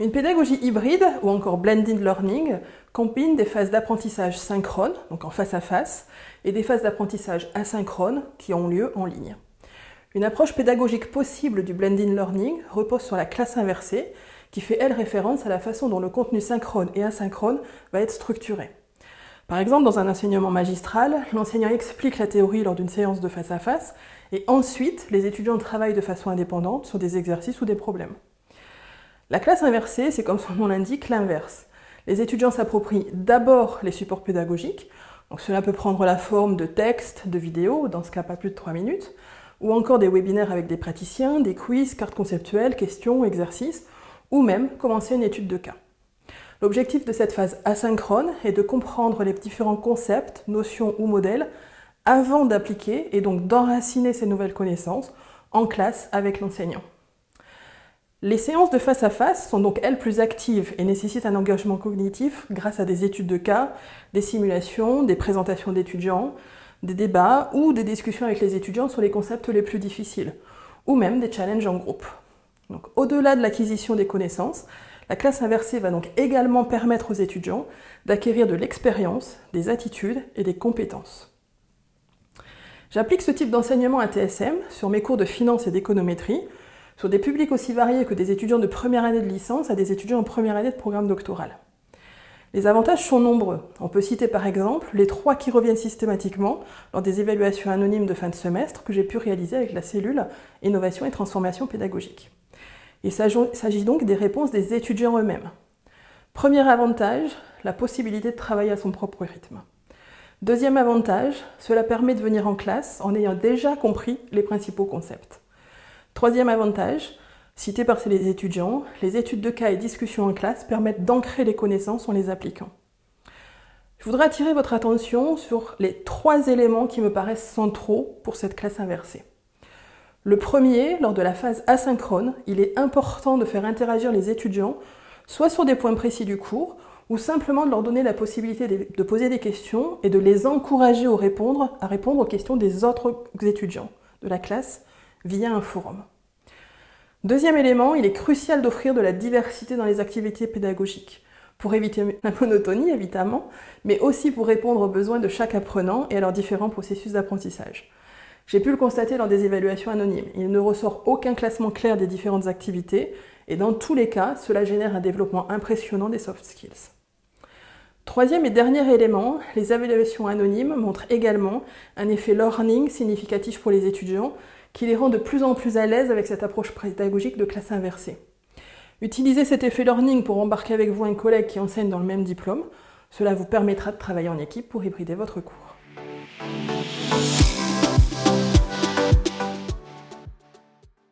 Une pédagogie hybride ou encore blended learning combine des phases d'apprentissage synchrone, donc en face à face, et des phases d'apprentissage asynchrone qui ont lieu en ligne. Une approche pédagogique possible du blended learning repose sur la classe inversée, qui fait elle référence à la façon dont le contenu synchrone et asynchrone va être structuré. Par exemple, dans un enseignement magistral, l'enseignant explique la théorie lors d'une séance de face à face, et ensuite les étudiants travaillent de façon indépendante sur des exercices ou des problèmes. La classe inversée, c'est comme son nom l'indique, l'inverse. Les étudiants s'approprient d'abord les supports pédagogiques, donc cela peut prendre la forme de textes, de vidéos, dans ce cas pas plus de 3 minutes, ou encore des webinaires avec des praticiens, des quiz, cartes conceptuelles, questions, exercices, ou même commencer une étude de cas. L'objectif de cette phase asynchrone est de comprendre les différents concepts, notions ou modèles avant d'appliquer et donc d'enraciner ces nouvelles connaissances en classe avec l'enseignant. Les séances de face à face sont donc elles plus actives et nécessitent un engagement cognitif grâce à des études de cas, des simulations, des présentations d'étudiants, des débats ou des discussions avec les étudiants sur les concepts les plus difficiles, ou même des challenges en groupe. Au-delà de l'acquisition des connaissances, la classe inversée va donc également permettre aux étudiants d'acquérir de l'expérience, des attitudes et des compétences. J'applique ce type d'enseignement à TSM sur mes cours de finance et d'économétrie sur des publics aussi variés que des étudiants de première année de licence à des étudiants en première année de programme doctoral. Les avantages sont nombreux. On peut citer par exemple les trois qui reviennent systématiquement lors des évaluations anonymes de fin de semestre que j'ai pu réaliser avec la cellule Innovation et Transformation pédagogique. Il s'agit donc des réponses des étudiants eux-mêmes. Premier avantage, la possibilité de travailler à son propre rythme. Deuxième avantage, cela permet de venir en classe en ayant déjà compris les principaux concepts. Troisième avantage, cité par les étudiants, les études de cas et discussions en classe permettent d'ancrer les connaissances en les appliquant. Je voudrais attirer votre attention sur les trois éléments qui me paraissent centraux pour cette classe inversée. Le premier, lors de la phase asynchrone, il est important de faire interagir les étudiants soit sur des points précis du cours, ou simplement de leur donner la possibilité de poser des questions et de les encourager à répondre, à répondre aux questions des autres étudiants de la classe via un forum. Deuxième élément, il est crucial d'offrir de la diversité dans les activités pédagogiques, pour éviter la monotonie évidemment, mais aussi pour répondre aux besoins de chaque apprenant et à leurs différents processus d'apprentissage. J'ai pu le constater lors des évaluations anonymes. Il ne ressort aucun classement clair des différentes activités, et dans tous les cas, cela génère un développement impressionnant des soft skills. Troisième et dernier élément, les évaluations anonymes montrent également un effet learning significatif pour les étudiants qui les rend de plus en plus à l'aise avec cette approche pédagogique de classe inversée. Utilisez cet effet learning pour embarquer avec vous un collègue qui enseigne dans le même diplôme. Cela vous permettra de travailler en équipe pour hybrider votre cours.